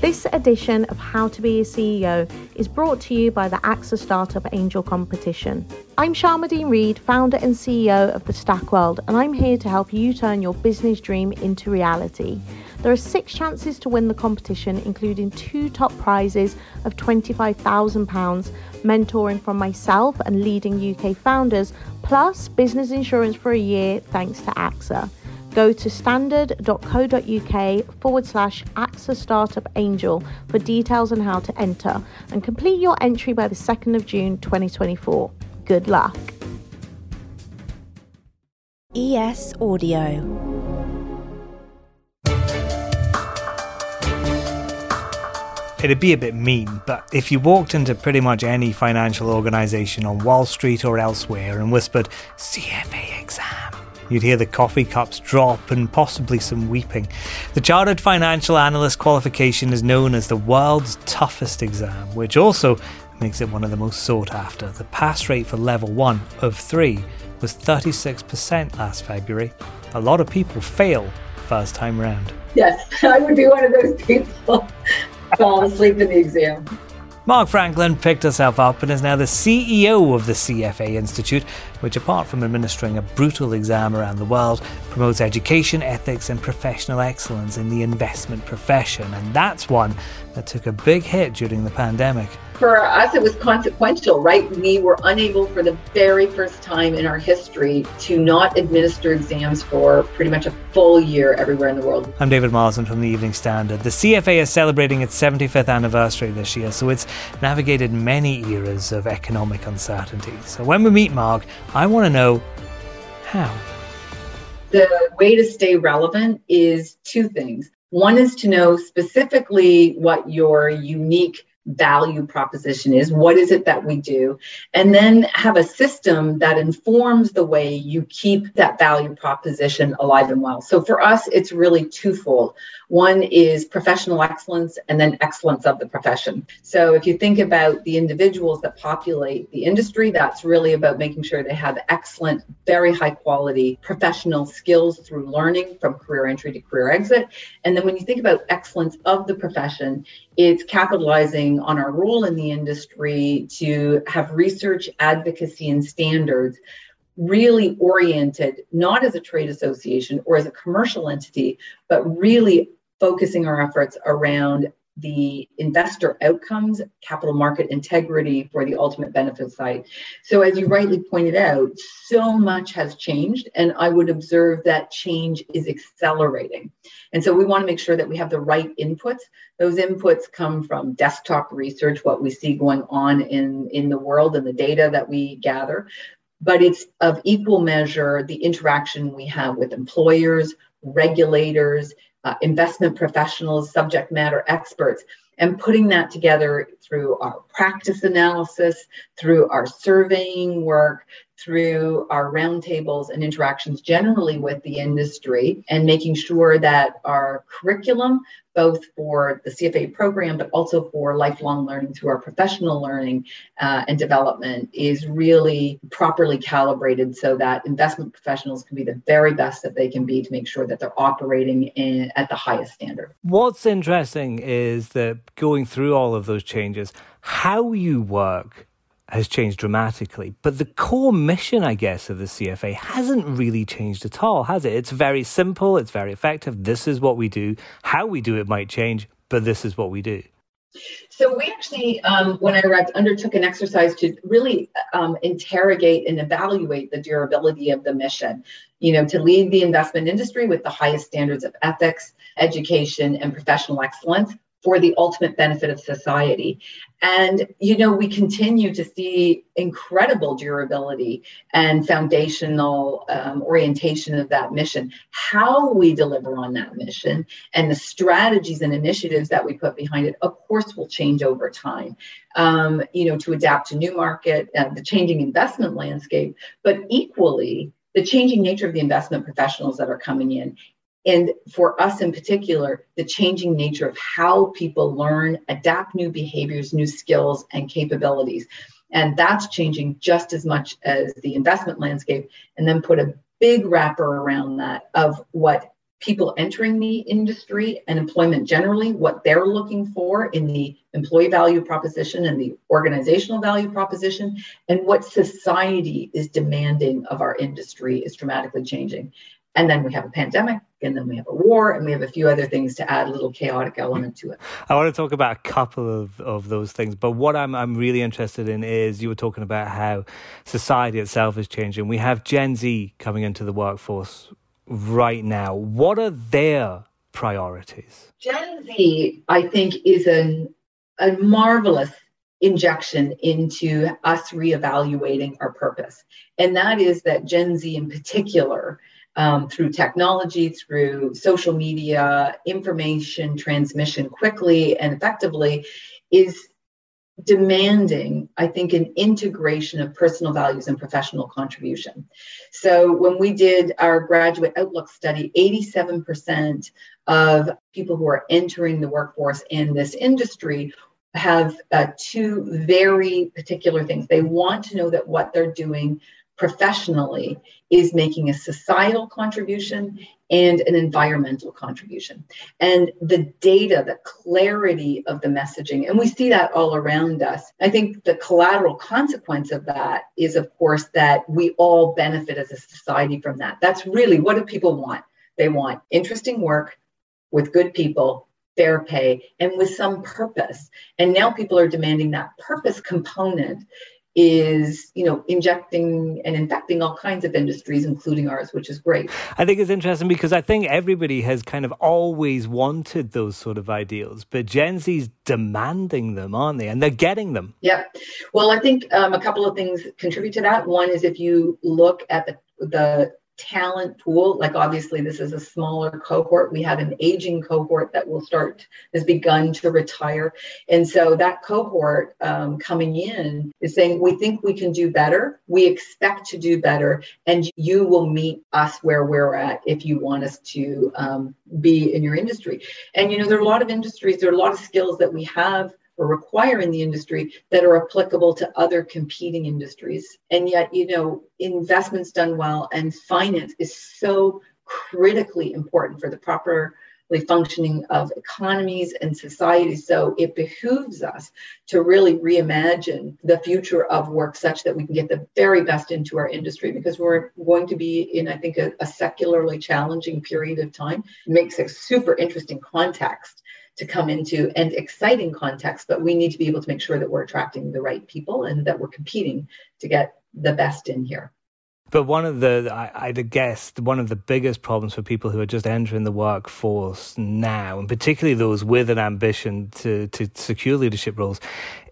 This edition of How to Be a CEO is brought to you by the AXA Startup Angel Competition. I'm Sharmadean Reid, founder and CEO of the Stack World, and I'm here to help you turn your business dream into reality. There are six chances to win the competition, including two top prizes of £25,000, mentoring from myself and leading UK founders, plus business insurance for a year thanks to AXA. Go to standard.co.uk forward slash AXA Startup Angel for details on how to enter and complete your entry by the 2nd of June 2024. Good luck. ES Audio. It'd be a bit mean, but if you walked into pretty much any financial organisation on Wall Street or elsewhere and whispered, CFA exam, you'd hear the coffee cups drop and possibly some weeping. The Chartered Financial Analyst qualification is known as the world's toughest exam, which also makes it one of the most sought after. The pass rate for level 1 of 3 was 36% last February. A lot of people fail first time round. Yes, I would be one of those people fall asleep in the exam. Marg Franklin picked herself up and is now the CEO of the CFA Institute, which, apart from administering a brutal exam around the world, promotes education, ethics, and professional excellence in the investment profession. And that's one that took a big hit during the pandemic for us, it was consequential, right? We were unable for the very first time in our history to not administer exams for pretty much a full year everywhere in the world. I'm David Marsden from the Evening Standard. The CFA is celebrating its 75th anniversary this year, so it's navigated many eras of economic uncertainty. So when we meet Marg, I want to know how. The way to stay relevant is two things. One is to know specifically what your unique value proposition is what is it that we do and then have a system that informs the way you keep that value proposition alive and well so for us it's really twofold one is professional excellence and then excellence of the profession. So if you think about the individuals that populate the industry that's really about making sure they have excellent very high quality professional skills through learning from career entry to career exit. And then when you think about excellence of the profession it's capitalizing on our role in the industry to have research, advocacy, and standards really oriented not as a trade association or as a commercial entity, but really focusing our efforts around the investor outcomes, capital market integrity for the ultimate benefit side. So, as you rightly pointed out, so much has changed, and I would observe that change is accelerating. And so, we want to make sure that we have the right inputs. Those inputs come from desktop research, what we see going on in, in the world and the data that we gather, but it's of equal measure the interaction we have with employers, regulators, uh, investment professionals, subject matter experts, and putting that together through our practice analysis, through our surveying work, through our roundtables and interactions generally with the industry, and making sure that our curriculum, both for the CFA program, but also for lifelong learning through our professional learning uh, and development, is really properly calibrated so that investment professionals can be the very best that they can be to make sure that they're operating in, at the highest standard. What's interesting is that going through all of those changes, how you work has changed dramatically. But the core mission, I guess, of the CFA hasn't really changed at all, has it? It's very simple, it's very effective. This is what we do. How we do it might change, but this is what we do. So we actually, um, when I arrived, undertook an exercise to really um, interrogate and evaluate the durability of the mission. You know, to lead the investment industry with the highest standards of ethics, education, and professional excellence for the ultimate benefit of society. And, you know, we continue to see incredible durability and foundational um, orientation of that mission. How we deliver on that mission and the strategies and initiatives that we put behind it, of course, will change over time, um, you know, to adapt to new market, uh, the changing investment landscape, but equally, the changing nature of the investment professionals that are coming in and for us in particular, the changing nature of how people learn, adapt new behaviors, new skills, and capabilities. And that's changing just as much as the investment landscape. And then put a big wrapper around that of what people entering the industry and employment generally, what they're looking for in the employee value proposition and the organizational value proposition, and what society is demanding of our industry is dramatically changing. And then we have a pandemic, and then we have a war, and we have a few other things to add a little chaotic element to it. I want to talk about a couple of, of those things, but what I'm, I'm really interested in is you were talking about how society itself is changing. We have Gen Z coming into the workforce right now. What are their priorities? Gen Z, I think, is an, a marvelous injection into us reevaluating our purpose. And that is that Gen Z in particular um, through technology, through social media, information transmission quickly and effectively is demanding, I think, an integration of personal values and professional contribution. So when we did our graduate outlook study, 87% of people who are entering the workforce in this industry have uh, two very particular things. They want to know that what they're doing professionally is making a societal contribution and an environmental contribution. And the data, the clarity of the messaging, and we see that all around us. I think the collateral consequence of that is, of course, that we all benefit as a society from that. That's really what do people want? They want interesting work with good people fair pay and with some purpose. And now people are demanding that purpose component is you know injecting and infecting all kinds of industries including ours which is great. I think it's interesting because i think everybody has kind of always wanted those sort of ideals but gen z's demanding them aren't they? And they're getting them. Yeah well i think um, a couple of things contribute to that. One is if you look at the the talent pool. Like obviously this is a smaller cohort. We have an aging cohort that will start has begun to retire, and so that cohort um, coming in is saying we think we can do better. We expect to do better, and you will meet us where we're at if you want us to um, be in your industry. And you know there are a lot of industries, there are a lot of skills that we have or require in the industry that are applicable to other competing industries. And yet, you know, investments done well and finance is so critically important for the proper functioning of economies and societies. So it behooves us to really reimagine the future of work such that we can get the very best into our industry because we're going to be in, I think, a, a secularly challenging period of time. It makes a super interesting context to come into and exciting context, but we need to be able to make sure that we're attracting the right people and that we're competing to get the best in here. But one of the, I, I'd guess, one of the biggest problems for people who are just entering the workforce now, and particularly those with an ambition to, to secure leadership roles,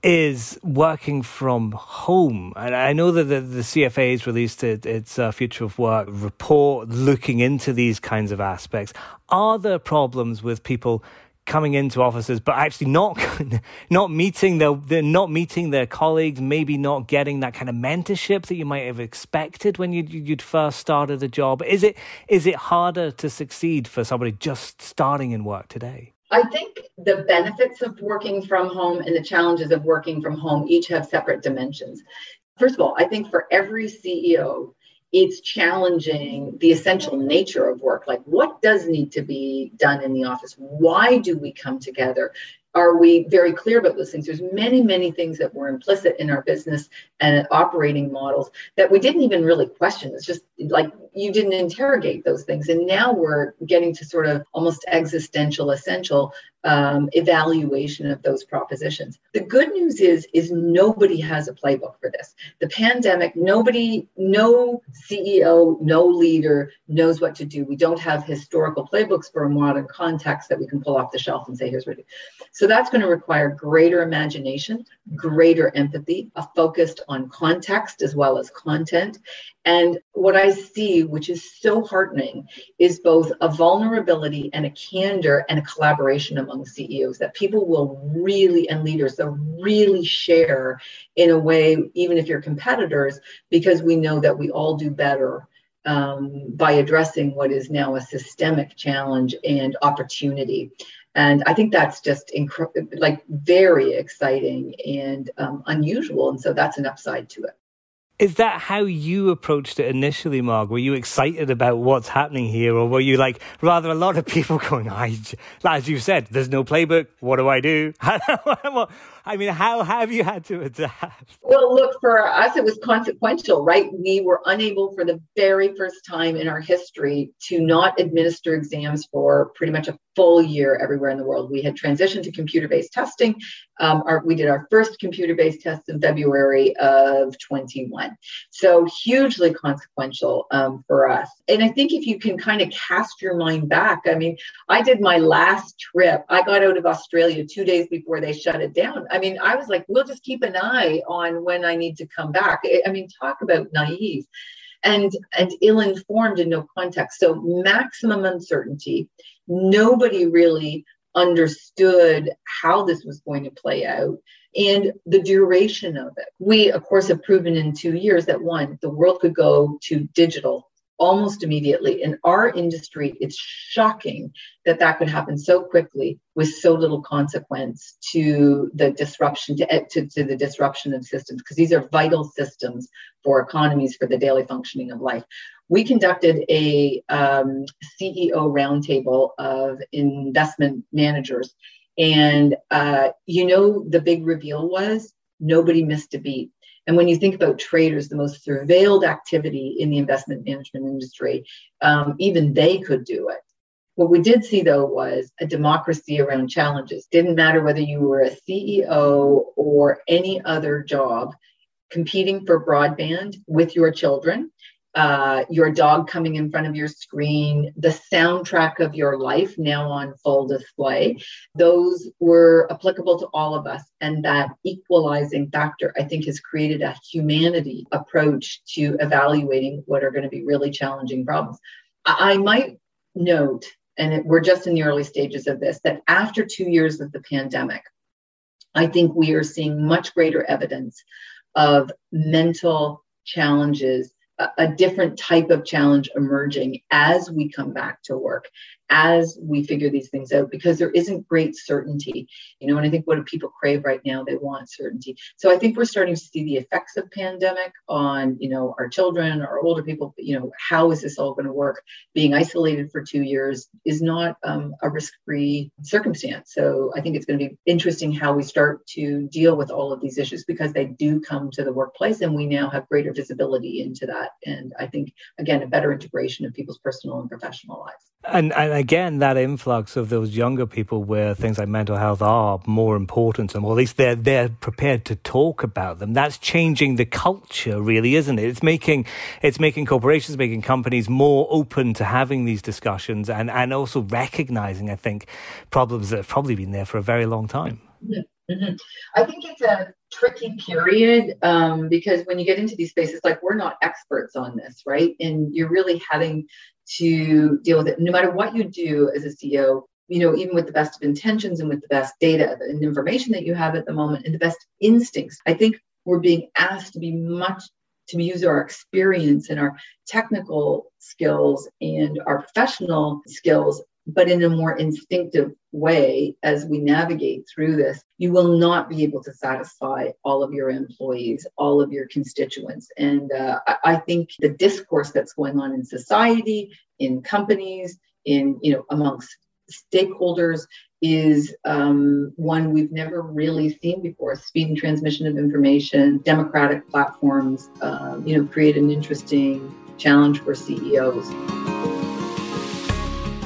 is working from home. And I know that the, the CFA has released it, its uh, Future of Work report looking into these kinds of aspects. Are there problems with people coming into offices, but actually not not meeting their they're not meeting their colleagues, maybe not getting that kind of mentorship that you might have expected when you'd, you'd first started a job. Is it is it harder to succeed for somebody just starting in work today? I think the benefits of working from home and the challenges of working from home each have separate dimensions. First of all, I think for every CEO, it's challenging the essential nature of work. Like, what does need to be done in the office? Why do we come together? are we very clear about those things? There's many, many things that were implicit in our business and operating models that we didn't even really question. It's just like you didn't interrogate those things. And now we're getting to sort of almost existential, essential um, evaluation of those propositions. The good news is, is nobody has a playbook for this. The pandemic, nobody, no CEO, no leader knows what to do. We don't have historical playbooks for a modern context that we can pull off the shelf and say, here's what we do. So that's going to require greater imagination, greater empathy, a focused on context as well as content. And what I see, which is so heartening, is both a vulnerability and a candor and a collaboration among CEOs that people will really, and leaders, they'll really share in a way, even if you're competitors, because we know that we all do better um, by addressing what is now a systemic challenge and opportunity. And i think that's just inc- like very exciting and um, unusual. And so that's an upside to it is that how you approached it initially, Marg? Were you excited about what's happening here, or were you like rather a lot of people going, "I, as you said, there's no playbook. What do I do?" I mean, how have you had to adapt? Well, look, for us, it was consequential, right? We were unable for the very first time in our history to not administer exams for pretty much a full year everywhere in the world. We had transitioned to computer based testing. Um, our, we did our first computer based test in February of 21. So, hugely consequential um, for us. And I think if you can kind of cast your mind back, I mean, I did my last trip, I got out of Australia two days before they shut it down. I mean, I was like, we'll just keep an eye on when I need to come back. I mean, talk about naive and and ill-informed in no context. So maximum uncertainty. Nobody really understood how this was going to play out and the duration of it. We, of course, have proven in two years that one, the world could go to digital almost immediately. In our industry, it's shocking that that could happen so quickly with so little consequence to the disruption to, to, to the disruption of systems because these are vital systems for economies for the daily functioning of life. We conducted a um, CEO roundtable of investment managers, and uh, you know the big reveal was nobody missed a beat and when you think about traders, the most surveilled activity in the investment management industry, um, even they could do it. What we did see, though, was a democracy around challenges. Didn't matter whether you were a CEO or any other job competing for broadband with your children uh, your dog coming in front of your screen, the soundtrack of your life now on full display. Those were applicable to all of us. And that equalizing factor, I think, has created a humanity approach to evaluating what are going to be really challenging problems. I, I might note, and it, we're just in the early stages of this, that after two years of the pandemic, I think we are seeing much greater evidence of mental challenges a different type of challenge emerging as we come back to work as we figure these things out because there isn't great certainty you know and i think what do people crave right now they want certainty. So i think we're starting to see the effects of pandemic on you know our children our older people you know how is this all going to work? Being isolated for two years is not um, a risk-free circumstance. So i think it's going to be interesting how we start to deal with all of these issues because they do come to the workplace and we now have greater visibility into that. And i think again a better integration of people's personal and professional lives and, and again, that influx of those younger people where things like mental health are more important, and well, at least they're they're prepared to talk about them. That's changing the culture, really, isn't it? It's making it's making corporations, making companies more open to having these discussions, and and also recognizing, I think, problems that have probably been there for a very long time. Mm-hmm. I think it's a tricky period um, because when you get into these spaces, like we're not experts on this, right? And you're really having to deal with it. No matter what you do as a CEO, you know, even with the best of intentions and with the best data and information that you have at the moment and the best instincts, I think we're being asked to be much to use our experience and our technical skills and our professional skills but in a more instinctive way as we navigate through this, you will not be able to satisfy all of your employees, all of your constituents. And uh, I think the discourse that's going on in society, in companies, in you know amongst stakeholders is um, one we've never really seen before. Speed and transmission of information, democratic platforms, uh, you know, create an interesting challenge for CEOs.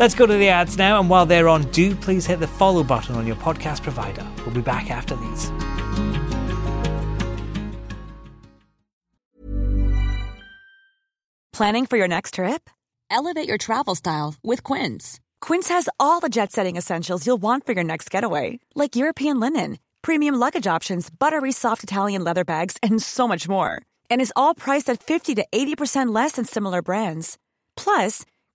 Let's go to the ads now, and while they're on, do please hit the follow button on your podcast provider. We'll be back after these. Planning for your next trip? Elevate your travel style with Quince. Quince has all the jet setting essentials you'll want for your next getaway, like European linen, premium luggage options, buttery soft Italian leather bags, and so much more. And is all priced at 50 to 80% less than similar brands. Plus,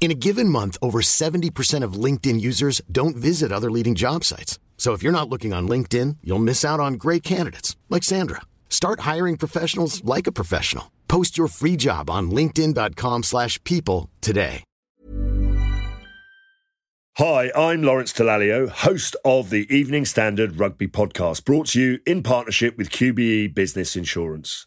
In a given month, over 70% of LinkedIn users don't visit other leading job sites. So if you're not looking on LinkedIn, you'll miss out on great candidates like Sandra. Start hiring professionals like a professional. Post your free job on linkedin.com/people today. Hi, I'm Lawrence Dallaglio, host of the Evening Standard Rugby podcast, brought to you in partnership with QBE Business Insurance.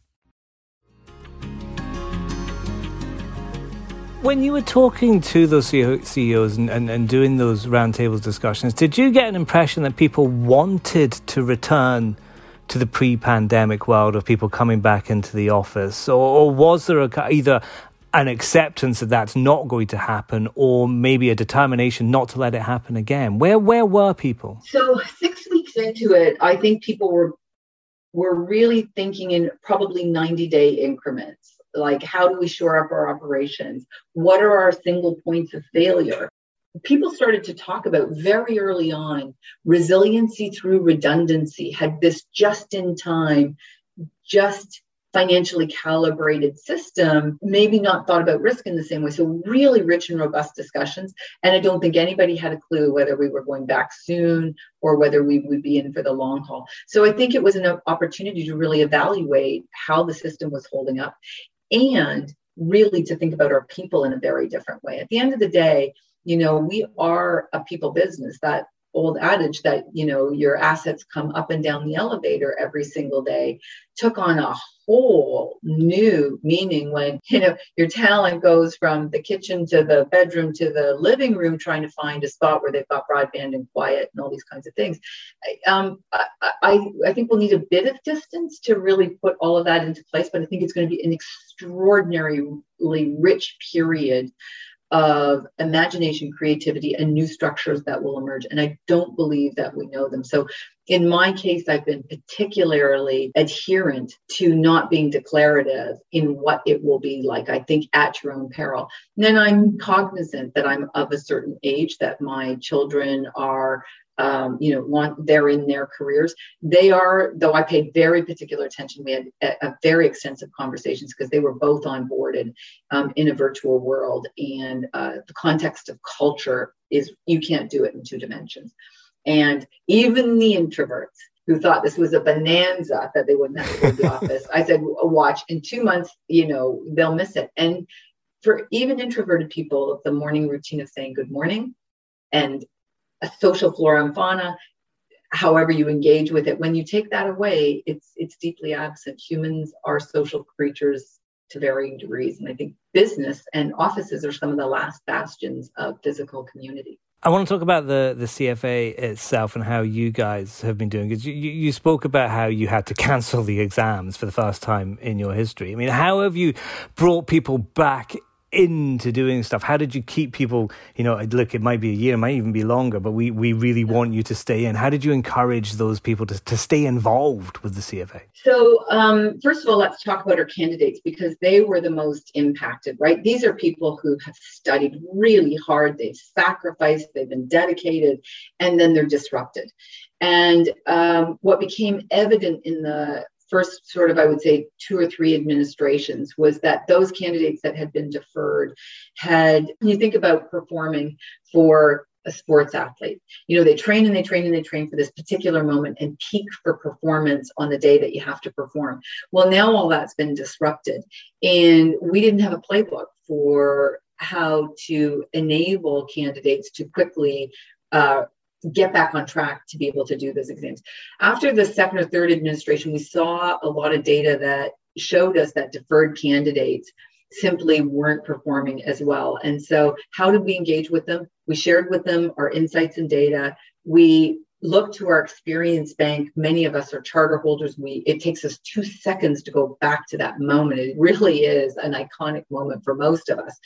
When you were talking to those CEOs and, and, and doing those roundtables discussions, did you get an impression that people wanted to return to the pre-pandemic world of people coming back into the office, or, or was there a, either an acceptance that that's not going to happen, or maybe a determination not to let it happen again? Where where were people? So six weeks into it, I think people were were really thinking in probably 90 day increments like how do we shore up our operations? What are our single points of failure? People started to talk about very early on resiliency through redundancy had this just in time just financially calibrated system maybe not thought about risk in the same way. So really rich and robust discussions. And i don't think anybody had a clue whether we were going back soon or whether we would be in for the long haul. So i think it was an opportunity to really evaluate how the system was holding up and really to think about our people in a very different way. At the end of the day, you know, we are a people business. That old adage that, you know, your assets come up and down the elevator every single day took on a whole new meaning when, you know, your talent goes from the kitchen to the bedroom to the living room trying to find a spot where they've got broadband and quiet and all these kinds of things. Um, I, I, I think we'll need a bit of distance to really put all of that into place, but I think it's going to be an extraordinarily rich period of imagination, creativity, and new structures that will emerge. And I don't believe that we know them. So, in my case, I've been particularly adherent to not being declarative in what it will be like. I think at your own peril. And then I'm cognizant that I'm of a certain age, that my children are um, you know, want they're in their careers. They are, though I paid very particular attention. We had a, a very extensive conversations because they were both on board and um, in a virtual world. And uh, the context of culture is you can't do it in two dimensions. And even the introverts who thought this was a bonanza that they wouldn't have to go to the office, I said, watch in two months, you know, they'll miss it. And for even introverted people, the morning routine of saying good morning and social flora and fauna however you engage with it when you take that away it's it's deeply absent humans are social creatures to varying degrees and i think business and offices are some of the last bastions of physical community I want to talk about the, the CFA itself and how you guys have been doing. Because you, you spoke about how you had to cancel the exams for the first time in your history. I mean, how have you brought people back into doing stuff? How did you keep people, you know, look, it might be a year, it might even be longer, but we, we really want you to stay in. How did you encourage those people to, to stay involved with the CFA? So, um, first of all, let's talk about our candidates because they were the most impacted, right? These are people who have studied really hard, they've sacrificed, they've been dedicated, and then they're disrupted. And um, what became evident in the first sort of, I would say, two or three administrations was that those candidates that had been deferred had, you think about performing for a sports athlete. You know, they train and they train and they train for this particular moment and peak for performance on the day that you have to perform. Well, now all that's been disrupted. And we didn't have a playbook for how to enable candidates to quickly uh, get back on track to be able to do those exams. After the second or third administration, we saw a lot of data that showed us that deferred candidates simply weren't performing as well. And so, how did we engage with them? We shared with them our insights and data. We look to our experience bank. Many of us are charter holders. We it takes us two seconds to go back to that moment. It really is an iconic moment for most of us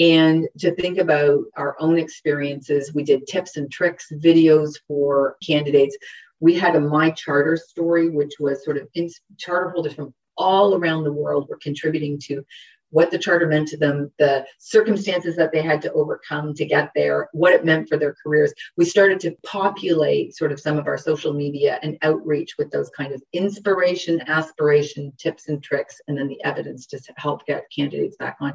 and to think about our own experiences. We did tips and tricks videos for candidates. We had a My Charter story, which was sort of in, charter holders from all around the world were contributing to what the charter meant to them, the circumstances that they had to overcome to get there, what it meant for their careers. We started to populate sort of some of our social media and outreach with those kind of inspiration, aspiration, tips and tricks, and then the evidence to help get candidates back on.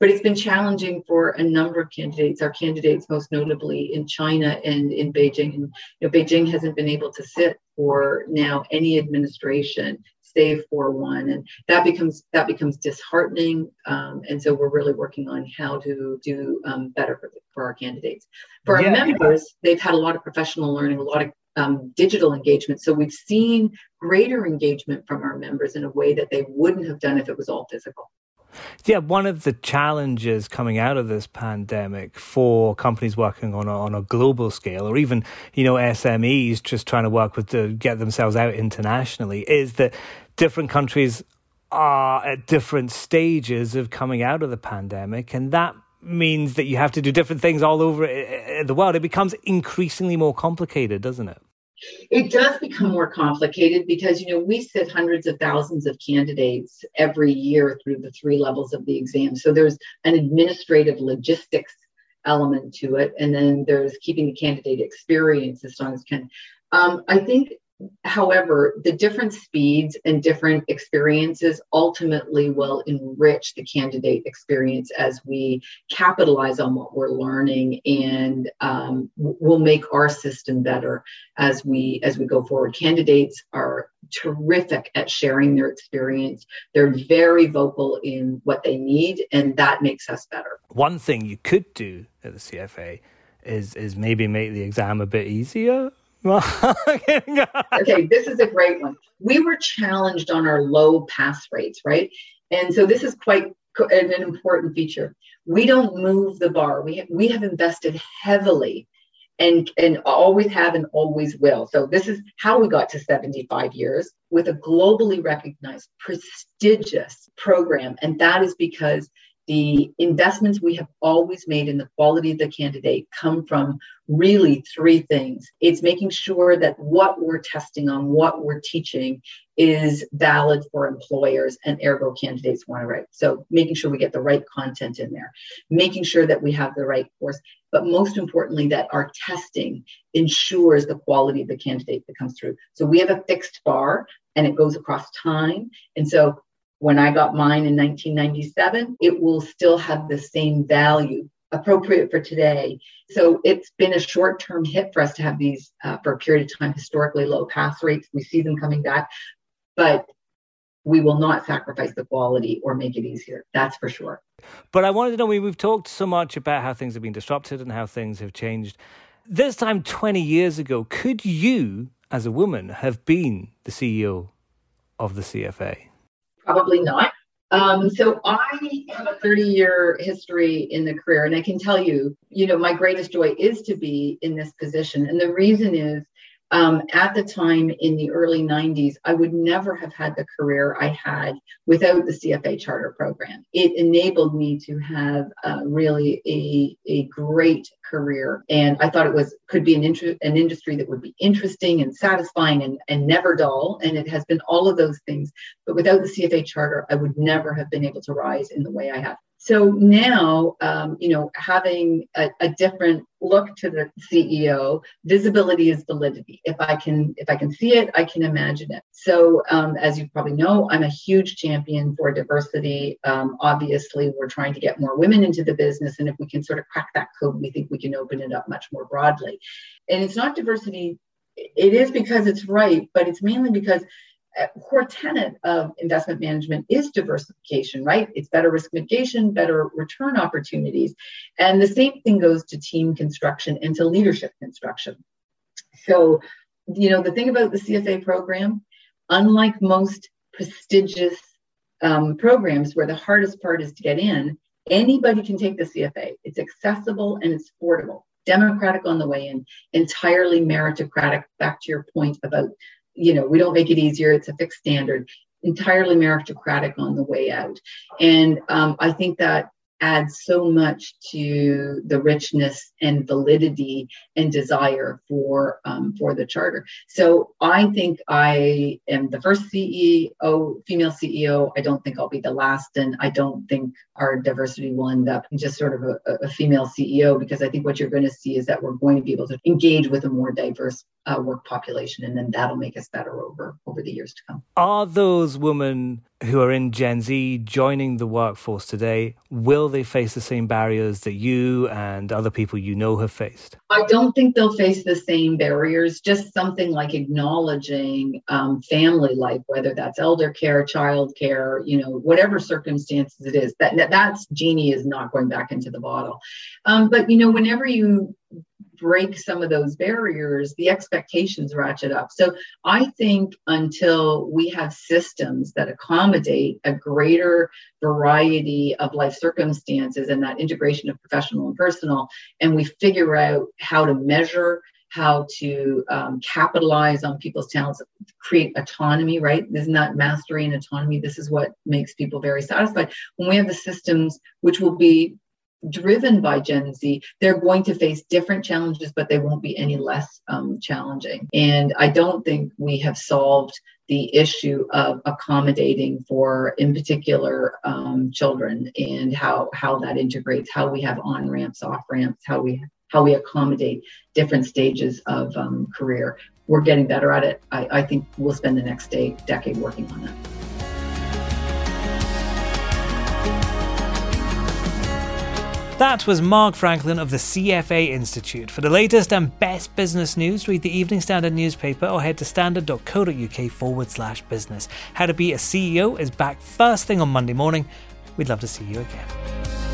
But it's been challenging for a number of candidates, our candidates most notably in China and in Beijing. And you know, Beijing hasn't been able to sit for now any administration save for one. And that becomes that becomes disheartening. Um, and so we're really working on how to do um, better for, for our candidates. For yeah. our members they've had a lot of professional learning a lot of um, digital engagement. So we've seen greater engagement from our members in a way that they wouldn't have done if it was all physical. Yeah, one of the challenges coming out of this pandemic for companies working on a, on a global scale, or even you know SMEs just trying to work with to get themselves out internationally, is that different countries are at different stages of coming out of the pandemic, and that means that you have to do different things all over the world. It becomes increasingly more complicated, doesn't it? It does become more complicated because you know we sit hundreds of thousands of candidates every year through the three levels of the exam. So there's an administrative logistics element to it, and then there's keeping the candidate experience as strong as can. Um, I think However, the different speeds and different experiences ultimately will enrich the candidate experience as we capitalize on what we're learning and um, will make our system better as we as we go forward. Candidates are terrific at sharing their experience. They're very vocal in what they need, and that makes us better. One thing you could do at the CFA is is maybe make the exam a bit easier okay, this is a great one. We were challenged on our low pass rates, right? And so this is quite an important feature. We don't move the bar. We we have invested heavily and and always have and always will. So this is how we got to 75 years with a globally recognized prestigious program and that is because the investments we have always made in the quality of the candidate come from really three things. It's making sure that what we're testing on, what we're teaching is valid for employers and ergo candidates want to write. So making sure we get the right content in there, making sure that we have the right course, but most importantly, that our testing ensures the quality of the candidate that comes through. So we have a fixed bar and it goes across time. And so when I got mine in 1997, it will still have the same value appropriate for today. So it's been a short term hit for us to have these uh, for a period of time historically low pass rates. We see them coming back, but we will not sacrifice the quality or make it easier. That's for sure. But I wanted to know we've talked so much about how things have been disrupted and how things have changed. This time 20 years ago, could you, as a woman, have been the CEO of the CFA? Probably not. Um, so I have a 30 year history in the career, and I can tell you, you know, my greatest joy is to be in this position. And the reason is um, at the time in the early 90s, I would never have had the career I had without the CFA charter program. It enabled me to have uh, really a, a great career. And I thought it was could be an, inter- an industry that would be interesting and satisfying and, and never dull. And it has been all of those things. But without the CFA charter, I would never have been able to rise in the way I have. So now, um, you know, having a, a, different look to the CEO, visibility is validity. If I can, if I can see it, I can imagine it. So, um, as you probably know, I'm a huge champion for diversity. Um, obviously, we're trying to get more women into the business, and if we can sort of crack that code, we think we can open it up much more broadly. And it's not diversity; it is because it's right, but it's mainly because core tenet of investment management is diversification, right? It's better risk mitigation, better return opportunities. And the same thing goes to team construction and to leadership construction. So, you know, the thing about the CFA program, unlike most prestigious um, programs where the hardest part is to get in, anybody can take the CFA. It's accessible and it's affordable democratic on the way in, entirely meritocratic. Back to your point about you know, we don't make it easier. It's a fixed standard, entirely meritocratic on the way out. And um, I think that adds so much to the richness and validity and desire for um, for the charter. So I think I am the first CEO, female CEO. I don't think I'll be the last, and I don't think our diversity will end up just sort of a, a female CEO because I think what you're going to see is that we're going to be able to engage with a more diverse uh, work population, and then that'll make us better over over the years to come. Are those women who are in Gen Z joining the workforce today, will they face the same barriers that you and other people you know have faced? I don't think they'll face the same barriers, just something like acknowledging um, family life, whether that's elder care, child care, you know, whatever circumstances it is. That that's genie is not going back into the bottle. Um, but you know, whenever you break some of those barriers, the expectations ratchet up. So I think until we have systems that accommodate a greater variety of life circumstances and that integration of professional and personal, and we figure out how to measure how to um, capitalize on people's talents, create autonomy, right? Isn't that mastery and autonomy? This is what makes people very satisfied. When we have the systems, which will be driven by Gen Z, they're going to face different challenges, but they won't be any less um, challenging. And I don't think we have solved the issue of accommodating for, in particular, um, children and how how that integrates, how we have on ramps, off ramps, how we how we accommodate different stages of um, career. We're getting better at it. I, I think we'll spend the next day, decade working on that. That was Marg Franklin of the CFA Institute. For the latest and best business news, read the Evening Standard newspaper or head to standard.co.uk forward slash business. How to Be a CEO is back first thing on Monday morning. We'd love to see you again.